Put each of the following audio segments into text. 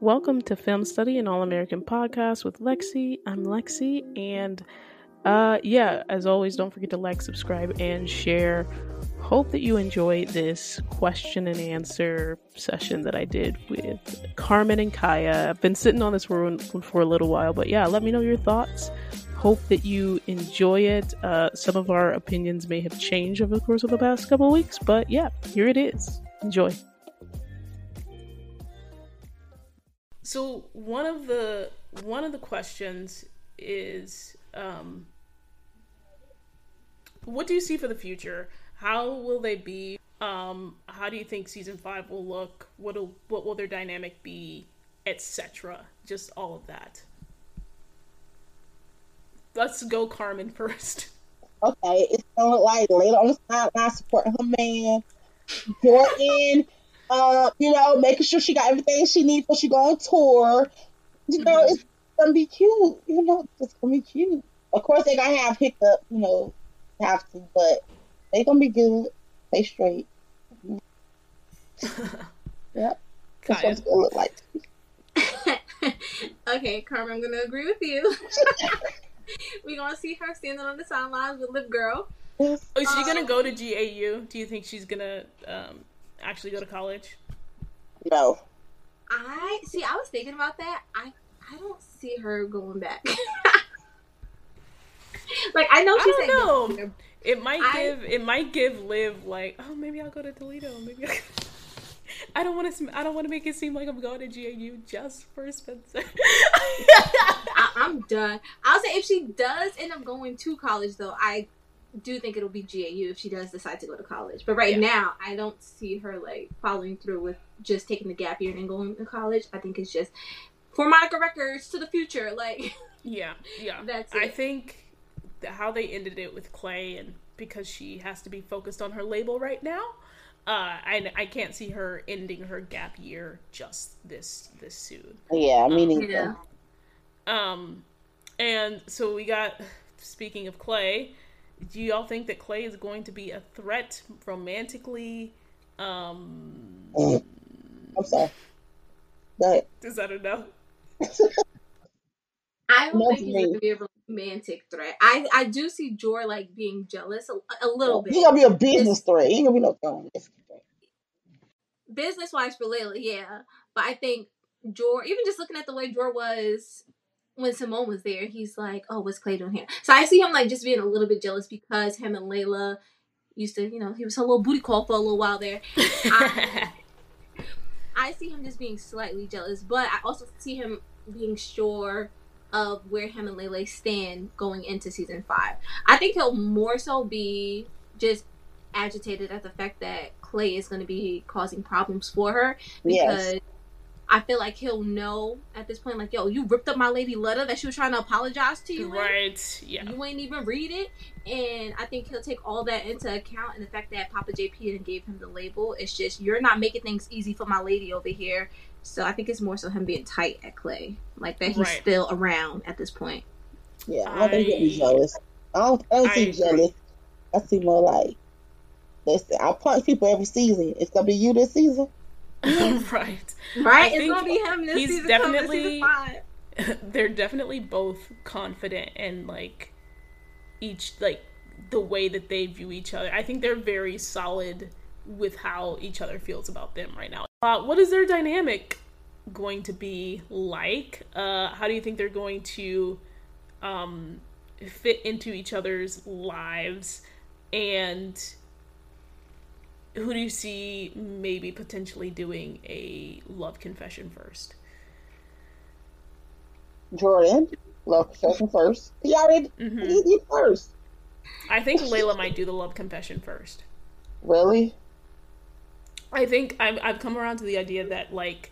Welcome to Film Study, an All American podcast with Lexi. I'm Lexi, and uh, yeah, as always, don't forget to like, subscribe, and share. Hope that you enjoy this question and answer session that I did with Carmen and Kaya. I've been sitting on this one for a little while, but yeah, let me know your thoughts. Hope that you enjoy it. Uh, some of our opinions may have changed over the course of the past couple weeks, but yeah, here it is. Enjoy. So one of the one of the questions is um, what do you see for the future? How will they be? Um, how do you think season five will look? What what will their dynamic be, etc. Just all of that. Let's go, Carmen first. Okay, it's look like Layla on the sideline supporting her man, Jordan uh, you know, making sure she got everything she needs before she go on tour. You know, mm-hmm. it's gonna be cute. You know, it's gonna be cute. Of course, they gonna have hiccup. You know, have to, but they gonna be good. They straight. yep. That's what it's gonna look like. okay, Carmen, I'm gonna agree with you. We're gonna see her standing on the sidelines with Lip Girl. Oh, is she um, gonna go to GAU? Do you think she's gonna um, actually go to college? No. I see. I was thinking about that. I I don't see her going back. like I know she's. I don't know. It might I, give. It might give Liv like, oh, maybe I'll go to Toledo. Maybe I. I don't want to. I don't want to make it seem like I'm going to GAU just for Spencer. I, I'm done. I'll say if she does end up going to college, though, I do think it'll be GAU if she does decide to go to college. But right yeah. now, I don't see her like following through with just taking the gap year and going to college. I think it's just for Monica Records to the future. Like, yeah, yeah. That's. It. I think how they ended it with Clay, and because she has to be focused on her label right now. Uh, I, I can't see her ending her gap year just this this soon. Yeah, meaning um, yeah. Um, and so we got speaking of Clay, do y'all think that Clay is going to be a threat romantically? Um. I'm sorry. Go Is that a no? I don't think he's going to be a romantic threat. I I do see Jor like being jealous a, a little bit. He's gonna be a business threat. He ain't gonna be no threat. Business wise for Layla, yeah. But I think Jor, even just looking at the way Jor was when Simone was there, he's like, "Oh, what's Clay doing here?" So I see him like just being a little bit jealous because him and Layla used to, you know, he was a little booty call for a little while there. I, I see him just being slightly jealous, but I also see him being sure of where him and Layla stand going into season five. I think he'll more so be just agitated at the fact that Clay is going to be causing problems for her because yes. I feel like he'll know at this point, like, yo, you ripped up my lady letter that she was trying to apologize to you. Right. In. Yeah. You ain't even read it. And I think he'll take all that into account and the fact that Papa JP gave him the label. It's just you're not making things easy for my lady over here. So I think it's more so him being tight at Clay. Like that he's right. still around at this point. Yeah, I don't think he'll be jealous. I don't, I don't I see jealous. I see more like listen, I punch people every season. It's gonna be you this season. right. Right? It's gonna be him this he's season. Definitely, they're definitely both confident and like each like the way that they view each other. I think they're very solid with how each other feels about them right now. Uh, what is their dynamic going to be like? Uh, how do you think they're going to um, fit into each other's lives? And who do you see maybe potentially doing a love confession first? Jordan, love confession first. He already mm-hmm. he, he first. I think Layla might do the love confession first. Really? I think I've I've come around to the idea that like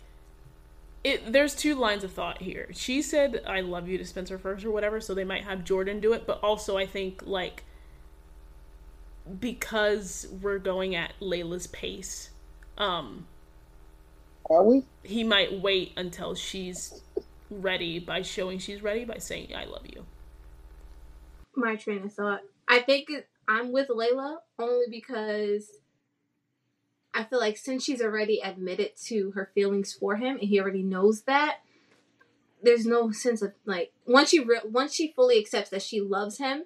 it there's two lines of thought here. She said I love you to Spencer first or whatever, so they might have Jordan do it, but also I think like because we're going at Layla's pace. Um Are we? He might wait until she's ready by showing she's ready by saying I love you. My train of thought. I think I'm with Layla only because I feel like since she's already admitted to her feelings for him and he already knows that, there's no sense of like once she re- once she fully accepts that she loves him,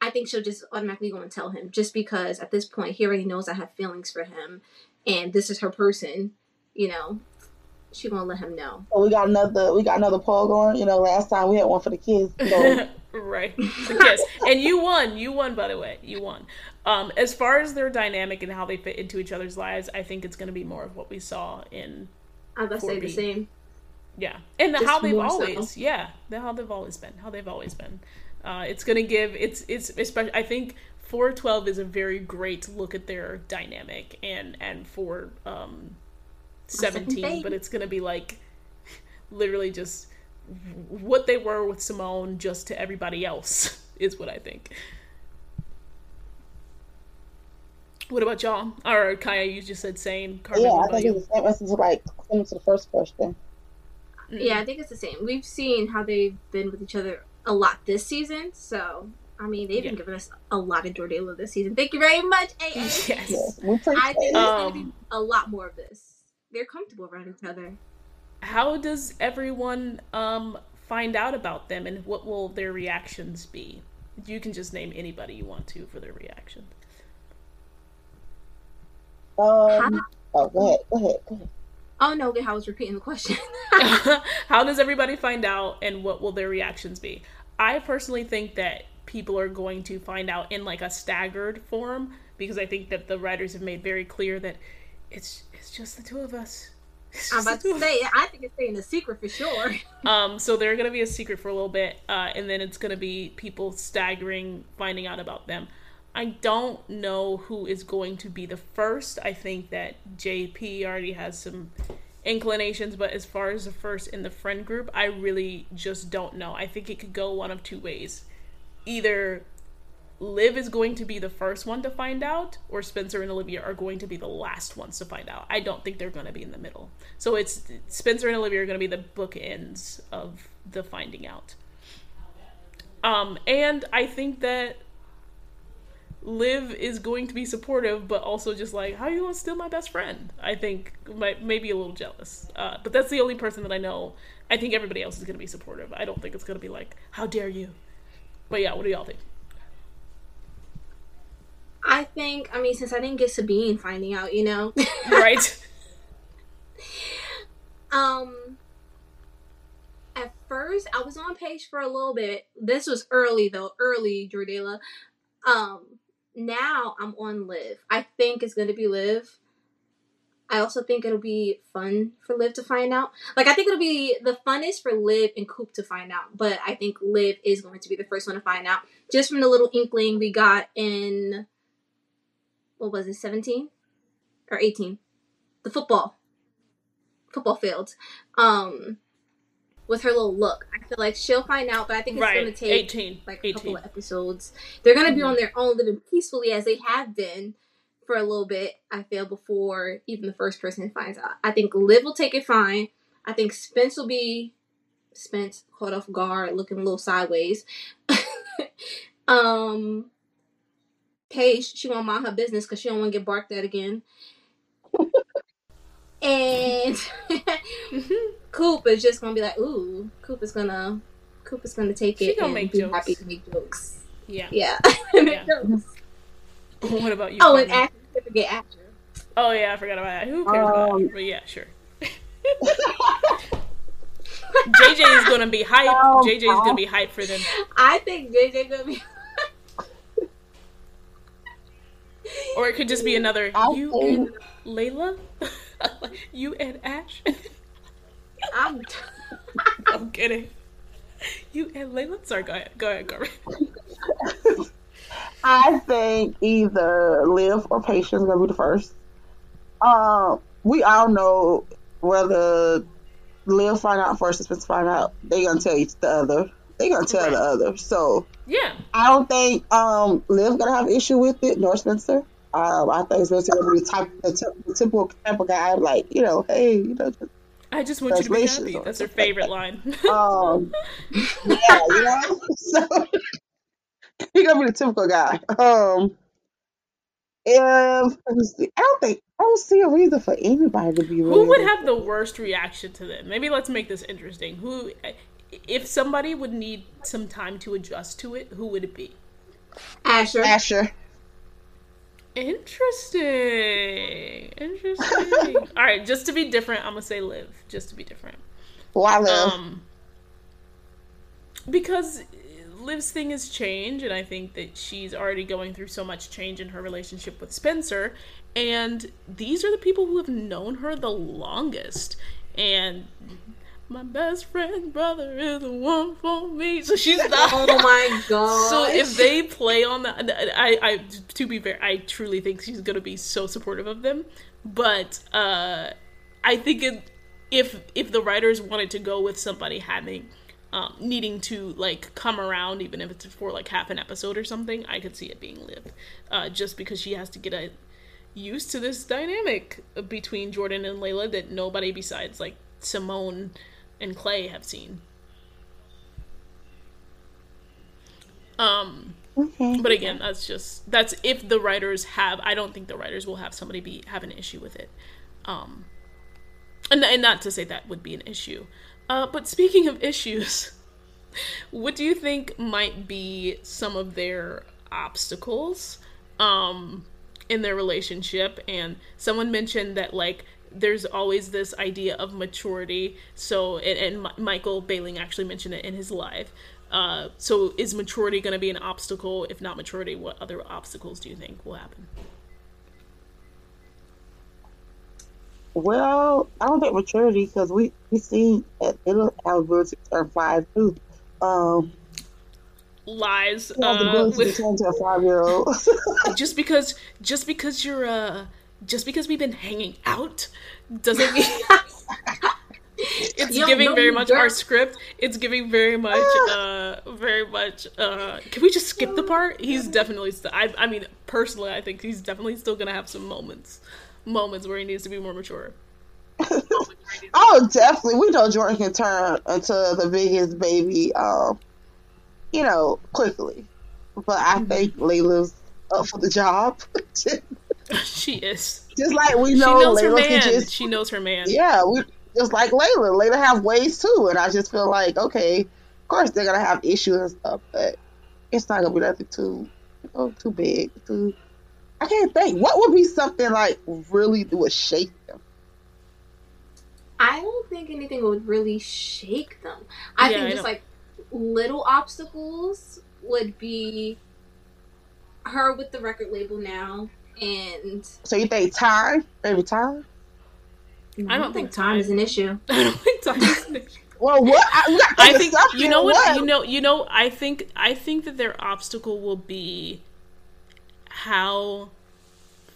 I think she'll just automatically go and tell him just because at this point he already knows I have feelings for him and this is her person, you know. She gonna let him know. So we got another we got another poll going. You know, last time we had one for the kids. So right. kids, And you won. You won by the way. You won. Um, as far as their dynamic and how they fit into each other's lives, I think it's gonna be more of what we saw in I was about to say the same. Yeah, and Just how they've more so. always, yeah, the- how they've always been, how they've always been. Uh, it's gonna give it's it's especially. I think four twelve is a very great look at their dynamic, and and for um, seventeen, but it's gonna be like literally just what they were with Simone, just to everybody else is what I think. What about y'all? Or Kaya, you just said same. Carmen, yeah, I think you? it's the same message like similar to the first question. Mm. Yeah, I think it's the same. We've seen how they've been with each other a lot this season, so I mean they've been giving us a lot of Jordala this season. Thank you very much, AA. Yes. Yes, we appreciate I think it. there's gonna Um, be a lot more of this. They're comfortable around each other. how does everyone um find out about them and what will their reactions be you can just name anybody you want to for their reaction Um, oh, go ahead, go ahead, go ahead. Oh no, I was repeating the question. how does everybody find out and what will their reactions be i personally think that people are going to find out in like a staggered form because i think that the writers have made very clear that it's it's just the two of us I'm about to say, I think it's staying a secret for sure. Um, so they're gonna be a secret for a little bit, uh, and then it's gonna be people staggering, finding out about them. I don't know who is going to be the first. I think that JP already has some inclinations, but as far as the first in the friend group, I really just don't know. I think it could go one of two ways. Either Liv is going to be the first one to find out, or Spencer and Olivia are going to be the last ones to find out. I don't think they're going to be in the middle. So it's Spencer and Olivia are going to be the bookends of the finding out. Um, and I think that Liv is going to be supportive, but also just like, how are you gonna steal my best friend? I think might maybe a little jealous. Uh, but that's the only person that I know. I think everybody else is gonna be supportive. I don't think it's gonna be like, how dare you? But yeah, what do y'all think? I think, I mean, since I didn't get Sabine finding out, you know, right? um, at first I was on page for a little bit. This was early though, early Jordala. Um, now I'm on Liv. I think it's gonna be Liv. I also think it'll be fun for Liv to find out. Like I think it'll be the funnest for Liv and Coop to find out. But I think Liv is going to be the first one to find out. Just from the little inkling we got in what was it, seventeen? Or eighteen. The football. Football field. Um with her little look. I feel like she'll find out, but I think it's gonna take Eighteen. like a 18. couple of episodes. They're gonna be Mhm. on their own, living peacefully as they have been for a little bit. I feel before even the first person finds out. I think Liv will take it fine. I think Spence will be Spence caught off guard, looking a little sideways. um, Paige, she won't mind her business because she don't want to get barked at again. and Coop is just gonna be like, ooh, Coop is gonna Coop is gonna take She it gonna and make be jokes. happy to make jokes. yeah. Yeah. Yeah. Make jokes. What about you? Oh, and Carmen? actor, certificate actor. oh yeah, I forgot about that. Who cares about Um, that? But yeah, sure. JJ is gonna be hype. Oh, JJ is gonna be hype for them. I think JJ gonna be. Or it could just be another I you think- and Layla? you and Ash? I'm. I'm kidding. You and Layla? Sorry, go ahead. Go ahead, Go ahead. I think either Liv or Patience gonna be the first. Um, we all know whether Liv find out first or Spencer find out, they gonna tell each the other. They gonna tell Right. the other. So Yeah. I don't think um Liv gonna have an issue with it, nor Spencer. Um, I think Spencer gonna be the type the, typ- the typical type of guy like you know, hey, you know, just, I just want you to be happy. That's her favorite line. um, yeah, you know. So he gonna be the typical guy. Um, if let me see, I don't think I don't see a reason for anybody to be. Really Who would have the worst reaction to them? Maybe let's make this interesting. Who, if somebody would need some time to adjust to it, who would it be? Asher. Asher? Interesting. Interesting. All right, just to be different, I'm gonna say Liv. Just to be different. Why Liv? Um, because Liv's thing has changed, and I think that she's already going through so much change in her relationship with Spencer. And these are the people who have known her the longest. And my best friend brother is the one for me. So she's not. Oh my god. So if they play on that, I, I, to be fair, I truly think she's gonna be so supportive of them. But uh, I think it, if if the writers wanted to go with somebody having um, needing to like come around, even if it's for like half an episode or something, I could see it being Liv, uh, just because she has to get a used to this dynamic between Jordan and Layla that nobody besides like Simone and Clay have seen. Um okay. but again, that's just that's if the writers have I don't think the writers will have somebody be have an issue with it. Um and, and not to say that would be an issue. Uh but speaking of issues, what do you think might be some of their obstacles um in their relationship and someone mentioned that like there's always this idea of maturity so and, and M- michael Behling actually mentioned it in his live uh, so is maturity going to be an obstacle if not maturity what other obstacles do you think will happen Well, I don't think maturity because we we seen at it'll have turn five too. Um, lies uh, with, to a five year old. just because just because you're uh just because we've been hanging out doesn't mean it's Yo, giving no, very much our script it's giving very much uh very much uh can we just skip the part he's definitely st- I, I mean personally i think he's definitely still gonna have some moments moments where he needs to be more mature oh, definitely. We know Jordan can turn into the biggest baby. Um, you know, quickly. But I Mm-hmm. think Layla's up for the job. just she is Just like we she know knows her Layla can man just she knows her man Yeah, we just like Layla. Layla have ways too, and I just feel like okay, of course they're gonna have issues and stuff, but it's not gonna be nothing too, you know, too big. Too. I can't think. What would be something like really that would shake them? I don't think anything would really shake them. I Yeah, think I just don't- like little obstacles would be her with the record label now, and So you think time? every time? I don't, think time is an issue. i don't think time is an issue. Well, what? I, we gotta I think you know what, you know you know I think I think that their obstacle will be how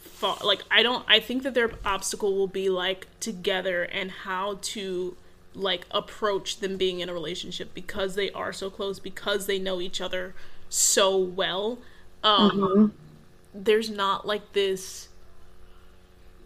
far like I don't I think that their obstacle will be like together and how to like approach them being in a relationship because they are so close because they know each other so well um Mhm. There's not like this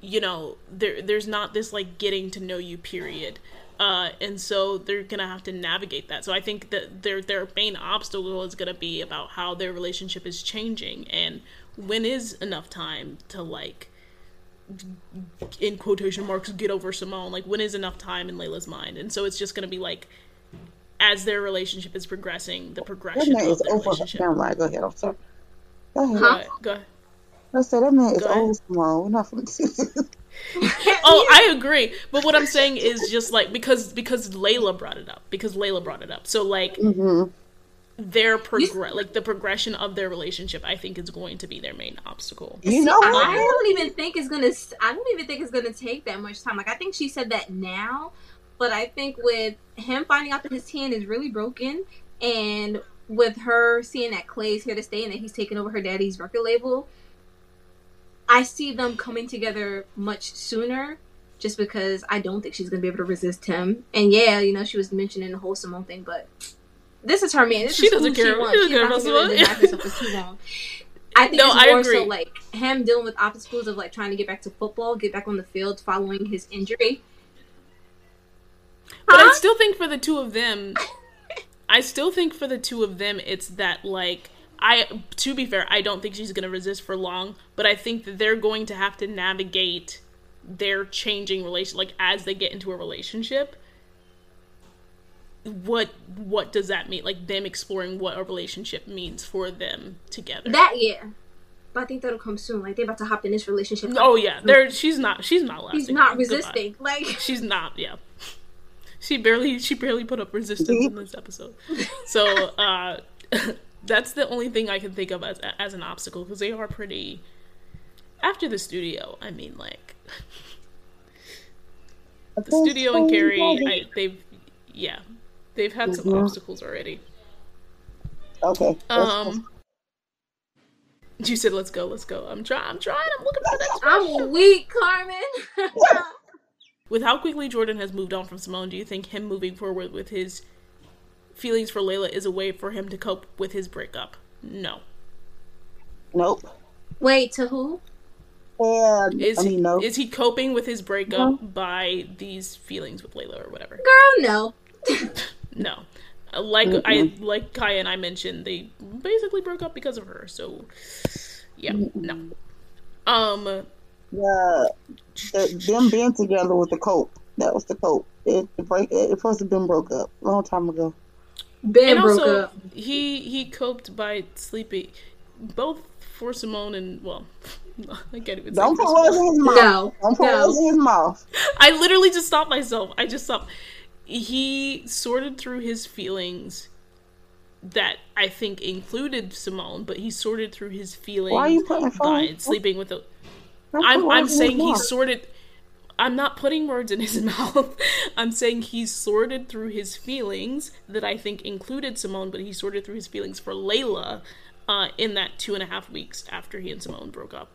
you know there there's not this like getting to know you period uh and so they're gonna have to navigate that so i think that their their main obstacle is gonna be about how their relationship is changing and when is enough time to like in quotation marks get over simone like when is enough time in layla's mind and so it's just gonna be like as their relationship is progressing the progression of is their relationship go ahead. I'm sorry. Go ahead. Huh? Go ahead. I said that man is Go old small. We're not finna- Oh, I agree. But what I'm saying is just like because because Layla brought it up. Because Layla brought it up. So like Mhm. their progress like the progression of their relationship I think is going to be their main obstacle. You know I what? don't even think it's gonna. I don't even think it's gonna take that much time. Like I think she said that now, but I think with him finding out that his hand is really broken, and with her seeing that Clay's here to stay and that he's taking over her daddy's record label, I see them coming together much sooner. Just because I don't think she's gonna be able to resist him. And yeah, you know, she was mentioning the whole Simone thing, but this is her man. This She is doesn't care- She, wants. she doesn't care about Simone. herself for too long. I think No, it's more so like him dealing with obstacles of like trying to get back to football, get back on the field following his injury. But I still think for the two of them I still think for the two of them it's that like I to be fair, I don't think she's going to resist for long, but I think that they're going to have to navigate their changing relation like as they get into a relationship what what does that mean like them exploring what a relationship means for them together That yeah. But I think that'll come soon. Like they're about to hop in this relationship. oh yeah there she's not she's not lasting He's not long. Goodbye. resisting. Like she's not yeah she barely she barely put up resistance in this episode so uh that's the only thing i can think of as as an obstacle because they are pretty after the studio i mean like the studio and carrie I, they've yeah they've had some Mhm. obstacles already Okay. um you said let's go let's go i'm trying i'm trying i'm looking for the next I'm weak, Carmen. with how quickly Jordan has moved on from Simone, do you think him moving forward with his feelings for Layla is a way for him to cope with his breakup? No. Nope. Wait, to who? And Is I mean, no. is he coping with his breakup by these feelings with Layla or whatever? Girl, no. No. Uh, Like I like Kaya and I mentioned, they basically broke up because of her. So yeah, no. Um yeah, the, them being together was the cope. That was the cope. It, the break. It, it supposed to have been broke up a long time ago. Ben and broke also up. he he coped by sleeping both for Simone and well I can't even say Don't for put words in his mouth. No, Don't put no. words in his mouth. I literally just stopped myself. I just stopped. He sorted through his feelings that I think included Simone, but he sorted through his feelings Why are you putting by phone? sleeping with a. Don't I'm I'm words in his saying he mouth. sorted. I'm not putting words in his mouth. I'm saying he sorted through his feelings that I think included Simone, but he sorted through his feelings for Layla uh, in that two and a half weeks after he and Simone broke up.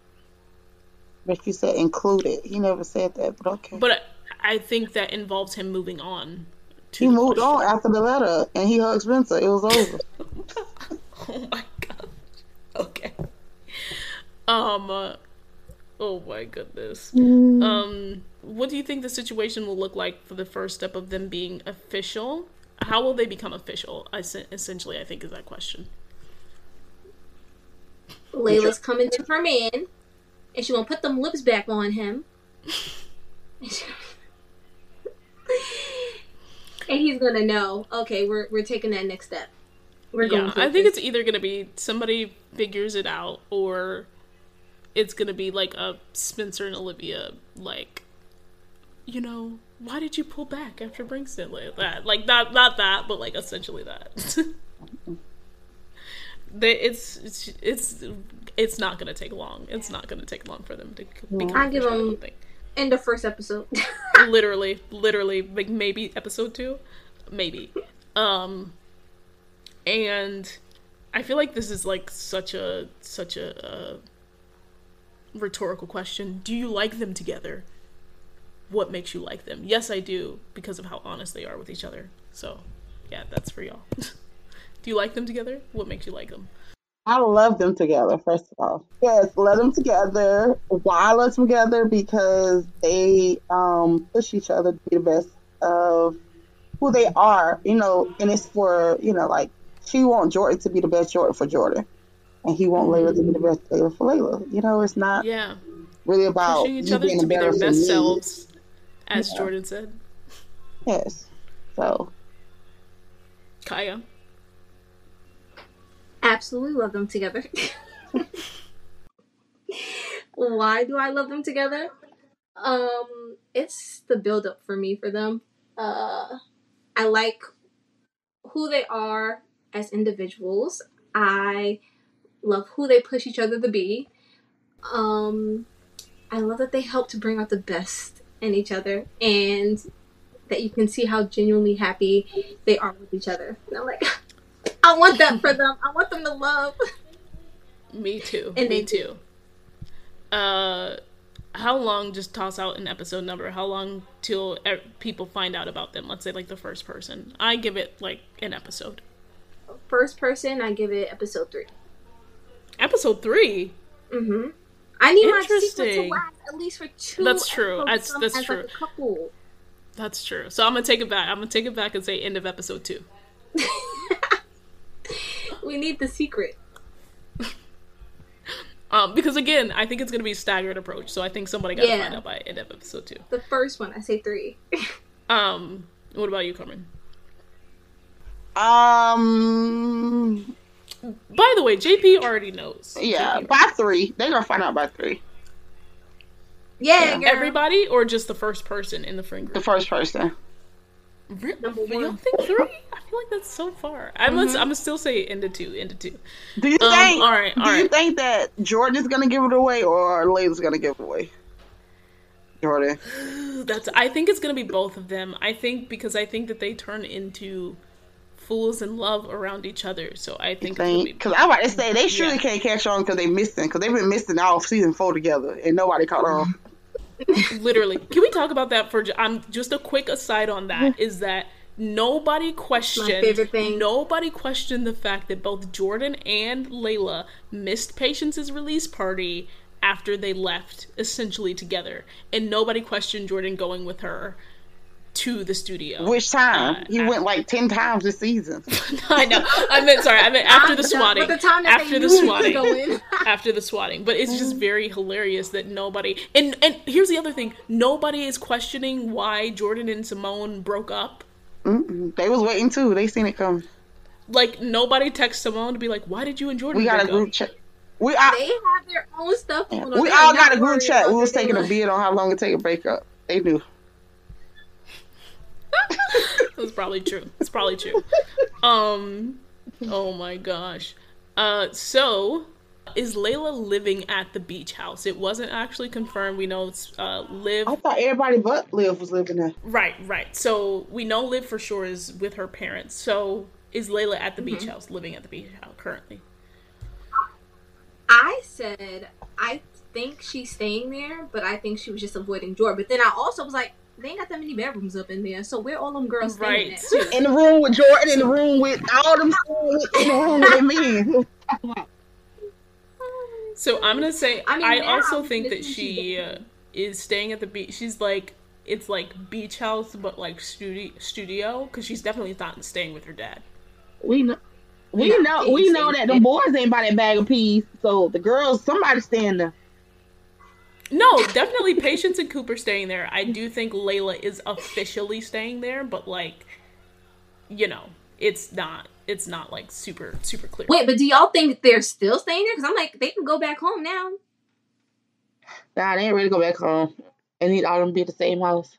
But you said included. He never said that, but okay. But I, I think that involves him moving on. To he moved question. on after the letter, and he hugged Spencer. It was over. Oh my god. Okay. Um. uh, oh my goodness. Um. What do you think the situation will look like for the first step of them being official? How will they become official? I s- essentially, I think is that question. Layla's coming to her man, and she gonna put them lips back on him. and he's gonna know, okay, we're we're taking that next step. We're. Yeah, through I think this. it's either gonna be somebody figures it out, or it's gonna be like a Spencer and Olivia, like, you know, why did you pull back after Bringston like that? Like not not that, but like essentially that. they, it's it's it's it's not gonna take long. It's not gonna take long for them to become. I give them- don't in the first episode. literally literally like maybe episode 2 maybe um and i feel like this is like such a such a, uh rhetorical question do you like them together what makes you like them yes i do because of how honest they are with each other so yeah that's for y'all do you like them together what makes you like them I love them together, first of all. Yes, let them together. Why let them together? Because they um, push each other to be the best of who they are, you know, and it's for, you know, like she want Jordan to be the best Jordan for Jordan. And he want Layla to be the best Layla for Layla. You know, it's not yeah really about pushing each you other being to be their best me. selves as Yeah. jordan said Yes. So kaya Absolutely love them together. Why do I love them together? Um, it's the build up for me for them. Uh, I like who they are as individuals. I love who they push each other to be. Um, I love that they help to bring out the best in each other and that you can see how genuinely happy they are with each other. And I'm like, I want that for them. I want them to love. Me too. And Me too. Uh, how long? Just toss out an episode number. How long till e- people find out about them? Let's say like the first person. I give it like an episode. First person, I give it episode three. Episode three. Mm-hmm. I need my secret to last at least for two. That's true. That's- that's as, like, true. a couple. That's true. So I'm gonna take it back. I'm gonna take it back and say end of episode two. we need the secret. Um, because again, I think it's gonna be a staggered approach. So I think somebody got to Yeah. find out by end of episode two. The first one, I say three. Um, what about you, Carmen? Um, By the way, JP already knows. yeah, JP. by three. They're gonna find out by three. Yeah, girl. Everybody, or just the first person in the friend The first person. Re- Number Y'all one. think three? I feel like that's so far. I'm gonna, I'm gonna still say into two, into two. Do you Um, think? all right, do all you think that Jordan is gonna give it away, or Layla's gonna give it away? Jordan. That's. I think it's gonna be both of them. I think because I think that they turn into fools in love around each other. So I think it's gonna be Because I'm about to say they surely Yeah. can't catch on because they missing because they've been missing all season four together and nobody caught on. literally. Can we talk about that for? I'm just a quick aside on that is that nobody questioned. favorite thing. Nobody questioned the fact that both Jordan and Layla missed Patience's release party after they left essentially together, and nobody questioned Jordan going with her to the studio. Which time Uh, he uh, went like ten times this season. I know. I meant sorry. I meant after the swatting. But the time that after they the knew he was swatting. after the swatting. But it's just very hilarious that nobody. And and here's the other thing: nobody is questioning why Jordan and Simone broke up. Mm-mm. They was waiting too. They seen it coming. Like nobody texts Simone to be like, "Why did you and Jordan?" We got a group chat. We all, They have their own stuff. going on. we all got a group chat. We was taking a life. bid on how long it take a breakup. They knew. That's probably true. It's probably true. Um. Oh my gosh. Uh. So. Is Layla living at the beach house? It wasn't actually confirmed. We know it's uh, Liv I thought everybody but Liv was living there. Right, right. So we know Liv for sure is with her parents. So is Layla at the beach house, living at the beach house currently? I said I think she's staying there, but I think she was just avoiding Jordan. But then I also was like, they ain't got that many bedrooms up in there, so where all them girls staying Right. at too? In the room with Jordan, in the room with all them in the room with men. So I'm gonna say I, I mean, now also I'm think that she uh, is staying at the beach. She's like it's like beach house, but like studio studio because she's definitely not staying with her dad. We know. We know we know that the boys ain't by that bag of peas, so the girls somebody staying there. No, definitely Patience and Cooper staying there. I do think Layla is officially staying there, but like, you know, it's not. It's not like super super clear. Wait, but do y'all think they're still staying there? Because I'm like, they can go back home now. Nah, they ain't ready to go back home. And need all them be at the same house.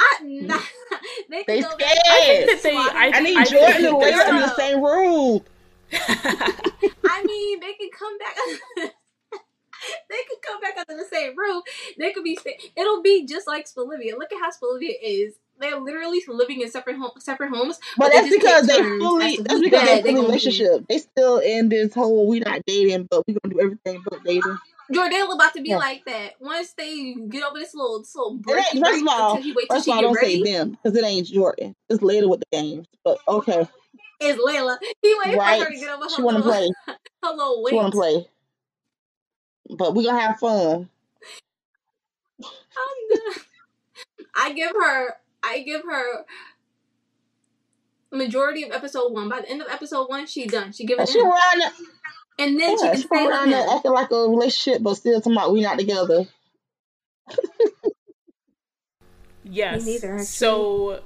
I, mm. nah, they can They scared. back. I think that they. I, I need I Jordan and that they- Layla in the same room. I mean, they can come back. they could come back under the same roof. They could be. sta- It'll be just like Spolivia. Look at how Spolivia is. They're literally living in separate home, separate homes. But they that's just because they fully as that's because bed they they fully gonna be in. relationship. They still in this whole we not dating, but we gonna do everything but dating. Jordale about to be Yeah. like that. Once they get over this little this little It break, ain't, first of all, until he wait till first she of all, don't ready. say them because it ain't Jordan. It's Layla with the games. But okay, It's Layla? He waiting for her to get over her She wanna play. Hello, little weight. She wanna play. But we're gonna have fun. Oh, I'm. I give her. I give her. Majority of episode one. By the end of episode one, she done. She giving And it she him. around there, and then she yeah, can stay with around there acting like a relationship, but still talking about we not together. Yes. Me neither. So,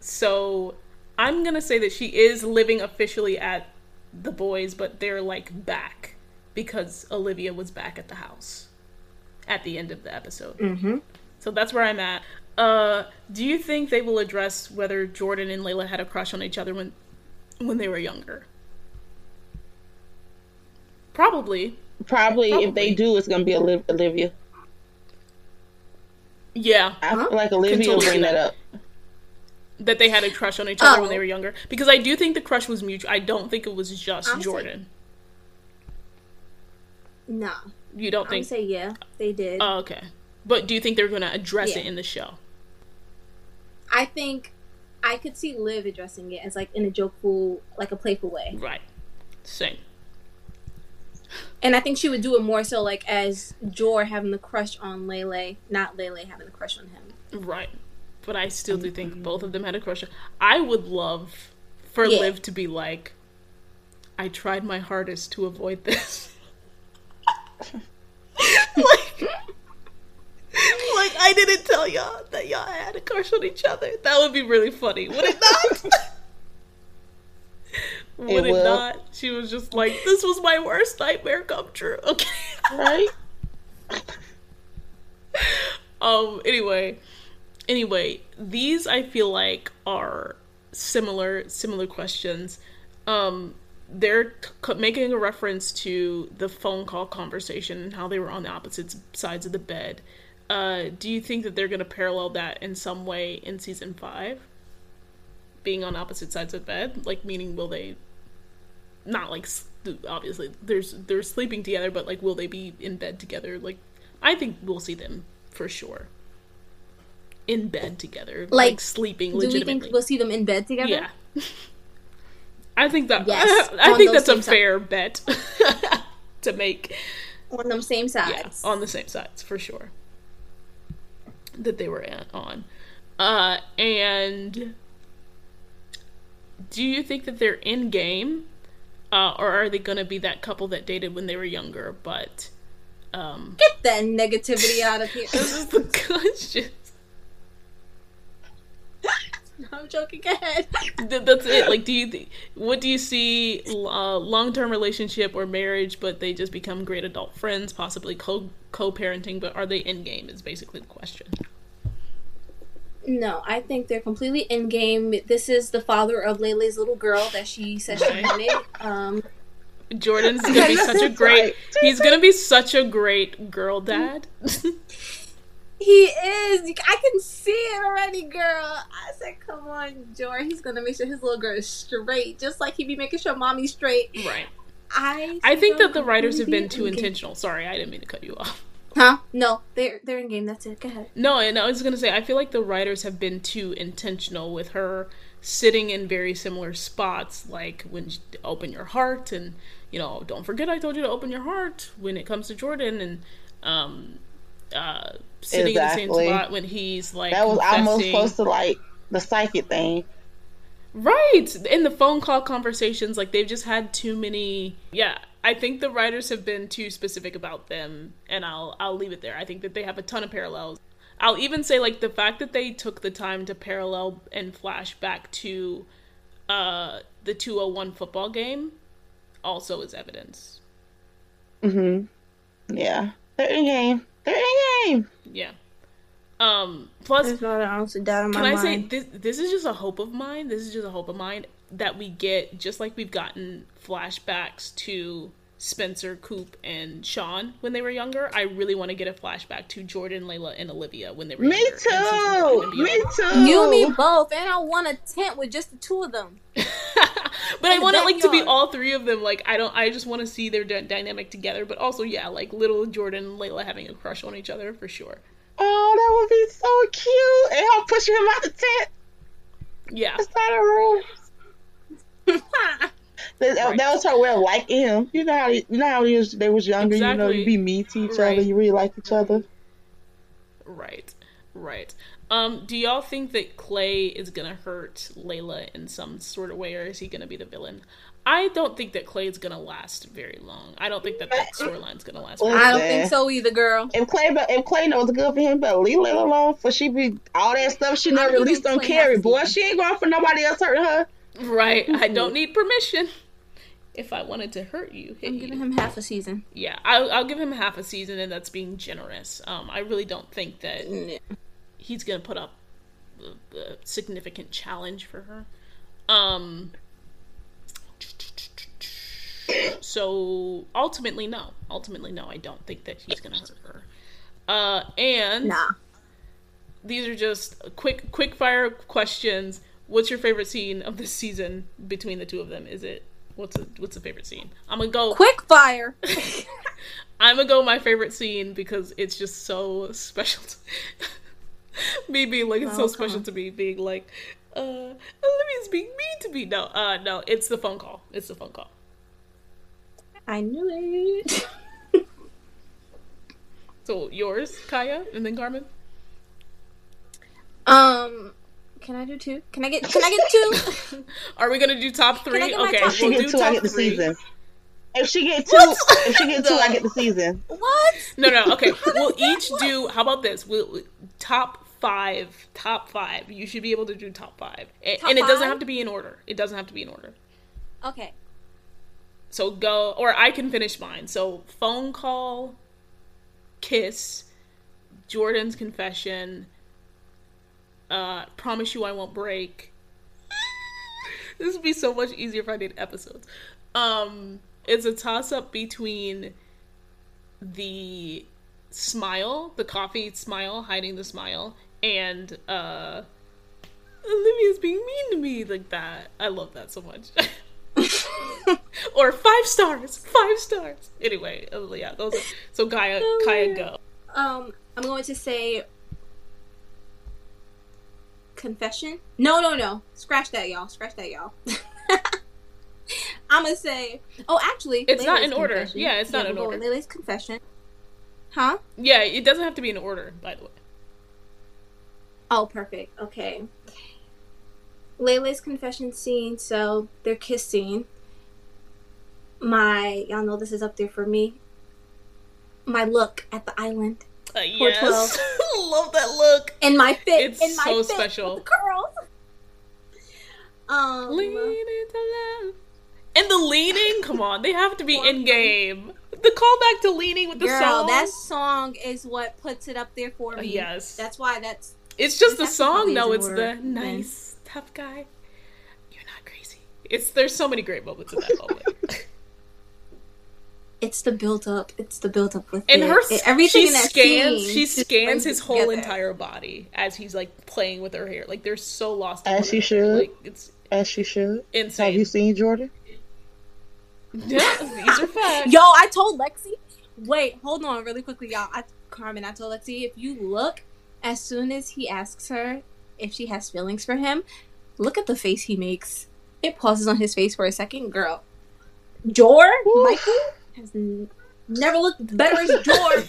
so I'm gonna say that she is living officially at the boys, but they're like back because Olivia was back at the house at the end of the episode. Mm-hmm. So that's where I'm at. Uh, do you think they will address whether Jordan and Layla had a crush on each other when when they were younger? Probably. Probably, if they do, it's gonna be Olivia. Yeah. I Huh? feel like Olivia will bring that that. up. That they had a crush on each other when Oh. they were younger. Because I do think the crush was mutual. I don't think it was just I'm saying- Jordan. No, You don't I think? say yeah, they did. Oh, okay. But do you think they're going to address Yeah. it in the show? I think I could see Liv addressing it as like in a jokeful, like a playful way, Right. Same. and I think she would do it more so like as Jor having the crush on Lele, not Lele having the crush on him. Right. But I still do think mm-hmm. both of them had a crush. I would love for Yeah. Liv to be like, I tried my hardest to avoid this. like, like I didn't tell y'all that y'all had a crush on each other. That would be really funny, would it not? would it, would. not? She was just like, "This was my worst nightmare come true." Okay. Right? um. Anyway, anyway, these I feel like are similar similar questions. Um, they're c- making a reference to the phone call conversation and how they were on the opposite sides of the bed. Uh, do you think that they're going to parallel that in some way in season five? Being on opposite sides of the bed, like meaning will they? Not like obviously there's they're sleeping together, but like will they be in bed together? Like I think we'll see them for sure in bed together, like, Like, sleeping Do we think we'll see them in bed together? Yeah. I think that Yes, I think that's a sides. fair bet to make. On them same Yeah, sides. on the same sides for sure. That they were on. Uh and do you think that they're in game uh or are they going to be that couple that dated when they were younger but um Get that negativity out of here. this is the question. I'm joking. Go ahead. Th- that's it. Like, do you th- what do you see uh, long term relationship or marriage, but they just become great adult friends, possibly co co parenting, but are they in game? Is basically the question. No, I think they're completely in game. This is the father of Lele's little girl that she said she Right. wanted. Um, Jordan's gonna be such a great. He's gonna be such a great girl dad. he is. I can see it already, girl. I said, "Come on, Jordan. He's gonna make sure his little girl is straight, just like he be making sure mommy's straight." right. I. I think that the writers have been too in game. intentional. Sorry, I didn't mean to cut you off. Huh? No, they're they're in game. That's it. Go ahead. No, and I was gonna say I feel like the writers have been too intentional with her sitting in very similar spots, like when you open your heart, and you know, don't forget I told you to open your heart when it comes to Jordan, and um, uh, sitting in the same spot when he's like That was almost confessing. close to like the psychic thing. Right. In the phone call conversations, like they've just had too many yeah. I think the writers have been too specific about them and I'll I'll leave it there. I think that they have a ton of parallels. I'll even say like the fact that they took the time to parallel and flash back to uh the 201 football game also is evidence. hmm Yeah. They're in game. They're in game. Yeah. Um plus There's not an ounce of doubt in my Can I say this? This is just a hope of mine. This is just a hope of mine that we get, just like we've gotten flashbacks to Spencer, Coop, and Sean when they were younger. I really want to get a flashback to Jordan, Layla, and Olivia when they were Me younger. in season one too. Me too. You and me both, and I want a tent with just the two of them. but I In the want it like to be all three of them. Like I don't. I just want to see their dy- dynamic together. But also, yeah, like little Jordan and Layla having a crush on each other for sure. Oh, that would be so cute. And I'll push him out of the tent. Yeah. Inside a room. That, Right. that was her way of liking him. You know how you know how he was, they was younger. You know, Exactly. you be mean to each Right. other. You really like each other. Right, right. Um, do y'all think that Clay is gonna hurt Layla in some sort of way, or is he gonna be the villain? I don't think that Clay is gonna last very long. I don't think that that storyline's gonna last. Very I don't think so either, girl. If Clay, if Clay knows good for him, but leave Layla alone for she be all that stuff she never giving released on Clay Carrie. Boy, she ain't going for nobody else hurting her. Right. I don't need permission. If I wanted to hurt you, I'm you. giving him half a season. Yeah, I'll, I'll give him half a season, and that's being generous. Um, I really don't think that he's gonna put up a, a significant challenge for her. Um. So ultimately, no. Ultimately, no. I don't think that he's gonna hurt her. Uh, and Nah. these are just quick, quick fire questions. What's your favorite scene of this season between the two of them? Is it what's a, what's the favorite scene? I'm gonna go. Quick fire. I'm gonna go my favorite scene because it's just so special. To me being like it's so Oh, special on. to me being like, uh, Olivia's being mean to me. No, uh, no, it's the phone call. It's the phone call. I knew it. So yours, Kaya, and then Carmen. Um, can I do two? Can I get? Can I get two? Are we gonna do top three? I get my Okay, top She we'll get do two, I get the three. season. If she get two, if she get two, I get the season. What? No, no. Okay, we'll each do. How about this? We'll top five. Top five. You should be able to do top five, A- Top and it doesn't have to be in order. It doesn't have to be in order. Okay. So go, or I can finish mine. So phone call, kiss, Jordan's confession, uh, promise you I won't break. this would be so much easier if I did episodes. Um, it's a toss up between the smile, the coffee smile, hiding the smile, and uh, Olivia's being mean to me like that. I love that so much. or five stars, five stars. Anyway, uh, yeah, those. Are, so Kaya, Oh, go. Um, I'm going to say confession. No, no, no. Scratch that, y'all. Scratch that, y'all. I'm gonna say. Oh, actually, It's not Layla's in order. confession. Yeah, it's not in order. Layla's confession. Huh? Yeah, it doesn't have to be in order, by the way. Oh, perfect. Okay. Layla's confession scene. So they're kissing. My, y'all know this is up there for me. My look at the island Uh, yes, love that look. and my fit. It's in my so fit special. Curls. Um, Lean into love. And the leaning, come on, they have to be endgame. The callback to leaning with the girl, song. that song is what puts it up there for Uh, me. yes. that's why that's It's just the song. No, it's the nice tough guy. You're not crazy. It's there's so many great moments in that moment. it's the build up. It's the build up with and it. her It- everything she in that scans scene she scans his whole together. entire body as he's like playing with her hair. Like they're so lost. As she should. Like it's As she should. Have you seen Jordan? yeah, these are facts. Yo, I told Lexi. Wait, hold on, really quickly, y'all. I, Carmen, I told Lexi if you look as soon as he asks her if she has feelings for him, look at the face he makes. It pauses on his face for a second, girl. Jor, Woo. Michael has never looked better as Jor.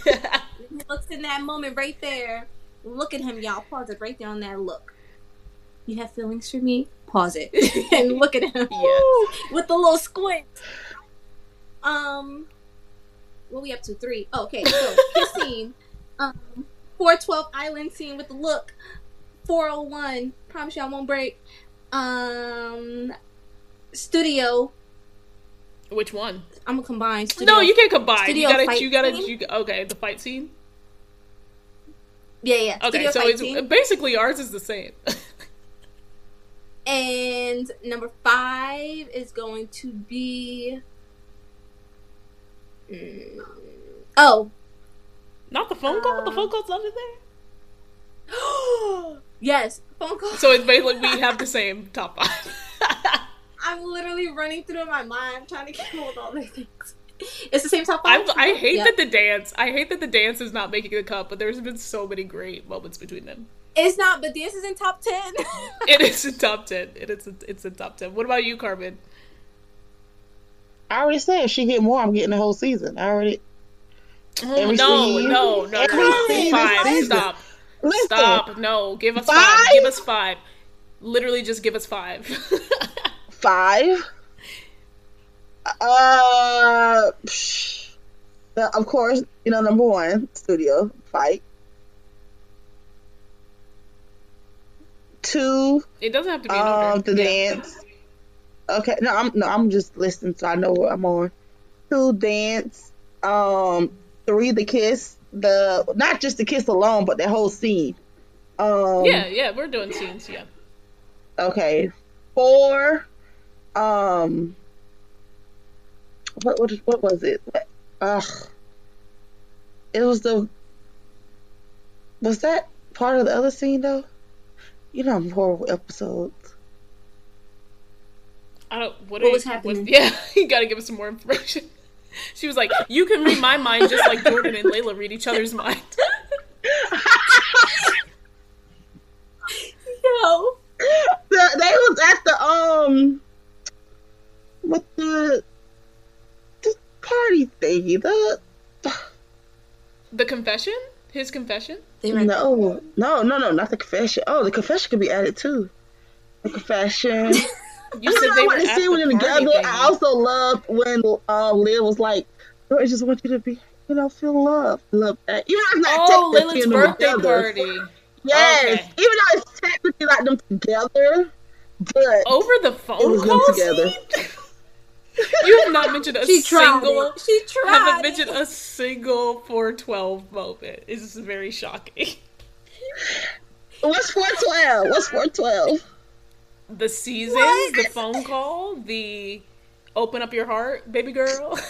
he looks in that moment right there. Look at him, y'all. Pause it right there on that look. You have feelings for me? Pause it and look at him yes. with the little squint. Um, what we up to? Three. Oh, okay, so his scene. Um, four twelve island scene with the look. Four oh one. Promise y'all won't break. Um, studio. Which one? I'm gonna combine. Studio. No, you can't combine. You Studio gotta. fight You gotta. scene? You, okay, the fight scene. Yeah, yeah. Okay, studio so it's scene. basically ours is the same. And number five is going to be. Mm, Oh, Not the phone call. the Uh, phone call's under there. yes, phone call. So it's basically we have the same top five. I'm literally running through my mind trying to come up with all these things. It's the same top I, five. I hate Yep. that the dance. I hate that the dance is not making the cut, but there's been so many great moments between them. It's not, but this is in top ten. It is a top ten. It is. A, it's a top ten. What about you, Carmen? I already said if she get more, I'm getting the whole season. I already. Oh, Every no, scene- no, no, every no, Five. season. Stop. Listen, Stop. No. Give us five. Five? Give us five. Literally, just give us five. five. Uh, psh, of course, you know number one, studio fight. Two, it doesn't have to be um, the Yeah. dance. Okay, no, I'm no, I'm just listening, so I know what I'm on. Two, dance. Um, three, the kiss. The not just the kiss alone, but the whole scene. Um, Yeah, yeah, we're doing scenes. Yeah. Okay. Four. Um. What what what was it? Ugh. It was the. Was that part of the other scene though? You know, I'm horrible with episodes. I don't. What, What are you- was happening? yeah, you gotta give us some more information. She was like, "You can read my mind just like Jordan and Layla read each other's mind." Yo, The, they was at the um. With the. The party thingy. The. The confession, his confession. they No, no, no, no, not the confession. Oh, the confession could be added too. The confession. You said they were to see the when together. thing. I also loved when um, Liv was like, "I just want you to be, you know, feel love, love that." Even though it's not Oh, technically Lilith's them birthday together. party. Yes, Okay. even though it's technically like them together, but Over the phone it was them call together. Scene? You have not mentioned a She tried single. it. She tried. Haven't it. mentioned a single 412 moment. It's very shocking. What's four twelve? What's four twelve? The seasons, What? the phone call, the open up your heart, baby girl.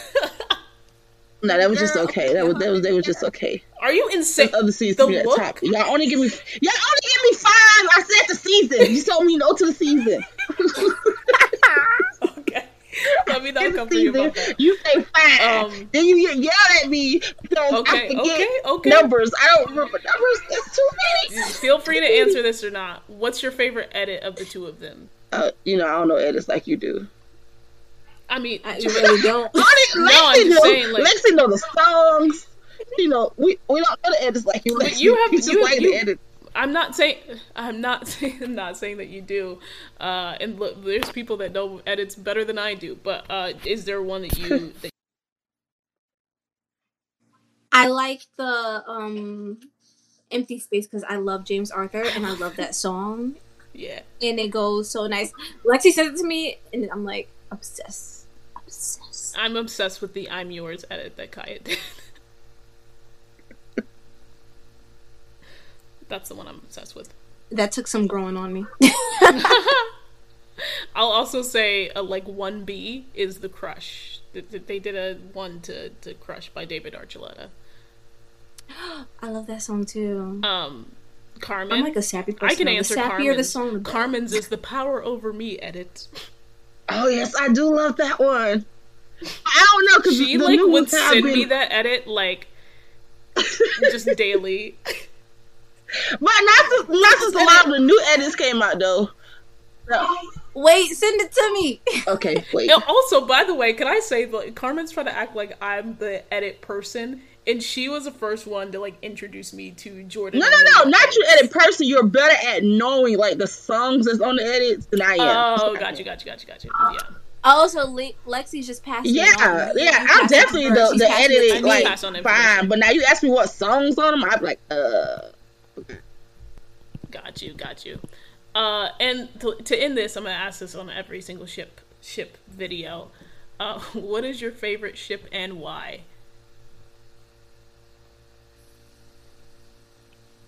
No, that was just okay. That was that was they was just okay. Are you insane? The other seasons The be at look? top. Y'all only give me y'all only give me five. I said the season. You told me no to the season. Okay. Let me not It's come for you season. about that. You say five. Um, then you yell at me because Okay, I forget okay, okay. numbers. I don't remember numbers. That's too many. Feel free to answer this or not. What's your favorite edit of the two of them? Uh, you know, I don't know edits like you do. I mean, I really don't. Lexi, No, I'm Lexi just know, saying, like- Lexi know the songs. You know, we we don't know the edits like you. But you have- just you- like you- the edit. I'm not saying I'm not saying I'm not saying that you do. Uh, and look, there's people that know edits better than I do. But uh, is there one that you that I like the um empty space because I love James Arthur and I love that song yeah? and it goes so nice. Lexi said it to me and I'm like obsessed, obsessed. I'm obsessed with the "I'm Yours" edit that Kaya did. That's the one I'm obsessed with. That took some growing on me. I'll also say uh, like one B is the Crush. Th- th- They did a one to to Crush by David Archuleta. I love that song too. Um, Carmen. I'm like a sappy person. I can answer the sappier Carmen's. the song, the. Carmen's is the power over me edit. Oh yes, I do love that one. I don't know because She the like would send been, me that edit like just daily. But not just, not just a lot of the new edits came out though. No. Wait, send it to me. Okay, wait. And also, by the way, can I say like Carmen's trying to act like I'm the edit person, and she was the first one to like introduce me to Jordan. No, no, no, not you edits. edit person. You're better at knowing like the songs that's on the edits than I am. Oh, got you, got you, got you, got you. Yeah. Also, Le- Lexi's just passing. Yeah, on. You yeah, I'm definitely the, she's the passing it to edited like Pass on information. fine, but now you ask me what songs on them, I'm like, uh, Got you, got you. Uh, and to, to end this, I'm gonna ask this on every single ship ship video. Uh, what is your favorite ship and why?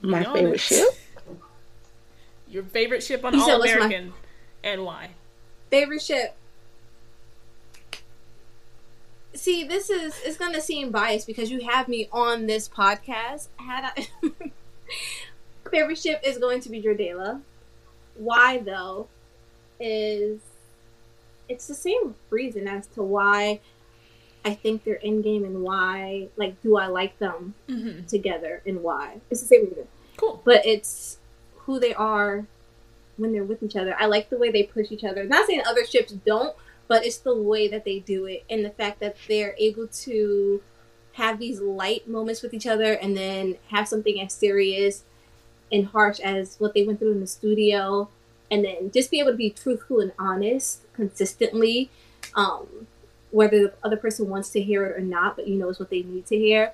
my favorite ship. Your favorite ship on You All what's my- American, and why? favorite ship. See, this is it's gonna seem biased because you have me on this podcast. Had I favorite ship is going to be Jordala. Why though? Is it's the same reason as to why I think they're endgame and why like do I like them Mm-hmm. together and why. It's the same reason. Cool. But it's who they are when they're with each other. I like the way they push each other. Not saying other ships don't, but it's the way that they do it and the fact that they're able to have these light moments with each other and then have something as serious and harsh as what they went through in the studio and then just be able to be truthful and honest consistently um, whether the other person wants to hear it or not but you know it's what they need to hear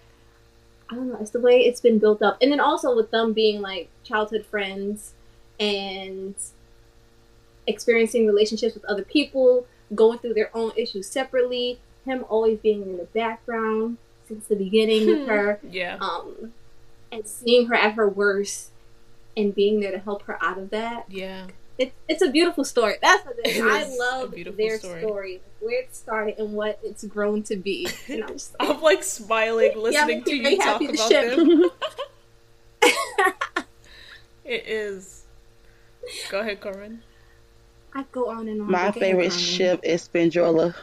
i don't know it's the way it's been built up and then also with them being like childhood friends and experiencing relationships with other people going through their own issues separately him always being in the background since the beginning with her Yeah. um, and seeing her at her worst and being there to help her out of that. Yeah. It, it's a beautiful story. That's what it is. It I love their story. story. where it started and what it's grown to be. And I'm just like, I'm like smiling listening makes to you talk to about ship. them. It is. Go ahead, Carmen. I go on and on. My but go ahead, favorite Carmen. ship is Spindrola.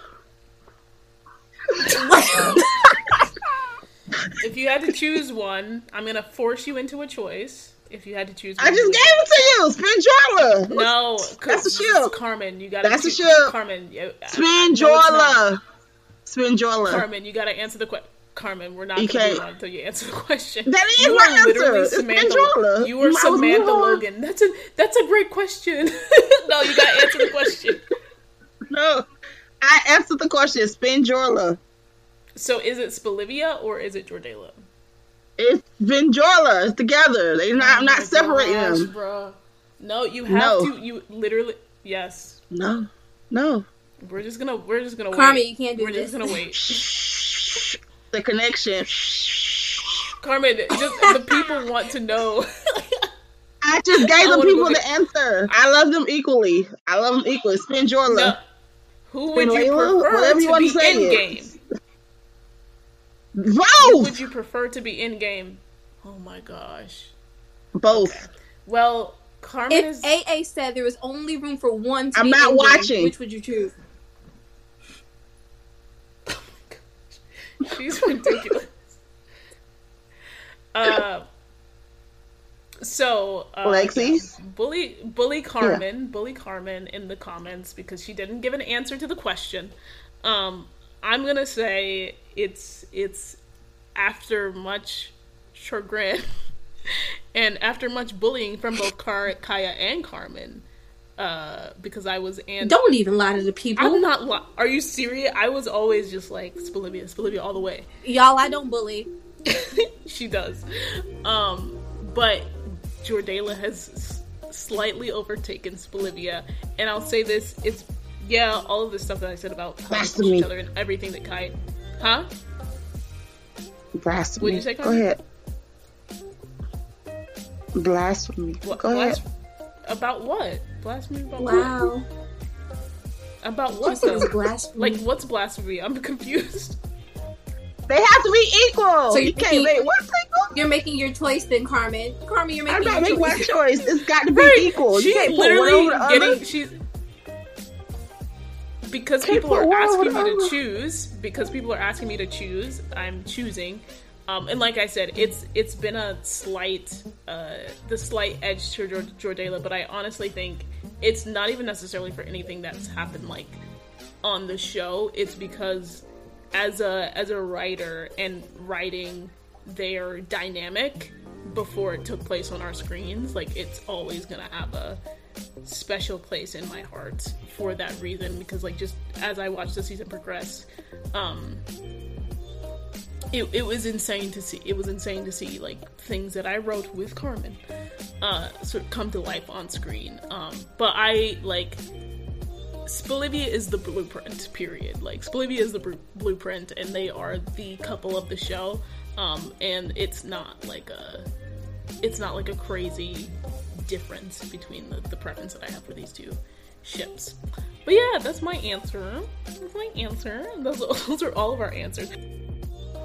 If you had to choose one, I'm gonna force you into a choice. If you had to choose, I just gave it to you, Spindrola. No, That's a it's ship. Carmen, you gotta. That's a ship. Carmen, you, I- I- no, it's not. Spindrola. Spindrola. Carmen, you gotta answer the question. Carmen, we're not You gonna can't- on until you answer the question. That is you my are literally answer. It's Samantha. Spindrola. You are Samantha. Logan. That's a that's a great question. no, you gotta answer the question. no. I answered the question. Spin Jorla. So is it Spolivia or is it Jordala? It's Venjorla. It's together. They not. I'm not Oh separating gosh, them. bruh. No, you have No. to. You literally. Yes. No. No. We're just gonna. We're just gonna wait. Carmen, wait. you can't do We're this. just gonna wait. The connection. Carmen, just the people want to know. I just gave I the people the answer. I love them equally. I love them equally. Spin Jorla. No. Who would you Layla? prefer Whatever you to want be to say in it. game? Who Both. would you prefer to be endgame? Oh my gosh. Both. Well, Carmen If is. AA said there was only room for one to I'm be not endgame, watching. which would you choose? She's ridiculous. uh, so uh, Lexi? bully bully Carmen, bully Carmen in the comments because she didn't give an answer to the question. Um, I'm gonna say it's it's after much chagrin and after much bullying from both Car- Kaya and Carmen. Uh, because I was and Don't even lie to the people. I'm not. Li- Are you serious? I was always just like Spolivia, Spolivia all the way. Y'all, I don't bully. she does. Um, but Jordala has s- slightly overtaken Spolivia, and I'll say this: it's yeah, all of the stuff that I said about how they push Blasphemy. each other and everything that Kai, huh? Blasphemy. What'd you say, Go ahead. Blasphemy. What, Go ahead. about what? Blasphemy about what? Wow. About what? said it was Though? blasphemy. Like what's blasphemy? I'm confused. They have to be equal. So you you can't think- make one single. You're making your choice then, Carmen. Carmen, you're I'm making not your making one choice. choice. It's got to be Right. equal. You She's can't put one literally over the getting other. she's because people are asking me to choose because people are asking me to choose i'm choosing. Um, and like i said it's it's been a slight uh, the slight edge to Jor- jordala but i honestly think it's not even necessarily for anything that's happened like on the show. It's because as a as a writer and writing their dynamic before it took place on our screens. Like it's always gonna have a special place in my heart for that reason because like just as I watched the season progress, um it, it was insane to see it was insane to see like things that I wrote with Carmen uh sort of come to life on screen. Um but I like Spolivia is the blueprint, period. Like Spolivia is the br- blueprint and they are the couple of the show. Um and it's not like a it's not like a crazy difference between the, the preference that I have for these two ships. But yeah, that's my answer. That's my answer. Those, those are all of our answers.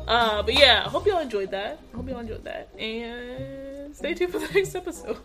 Uh, but yeah, hope y'all enjoyed that. Hope y'all enjoyed that. And stay tuned for the next episode.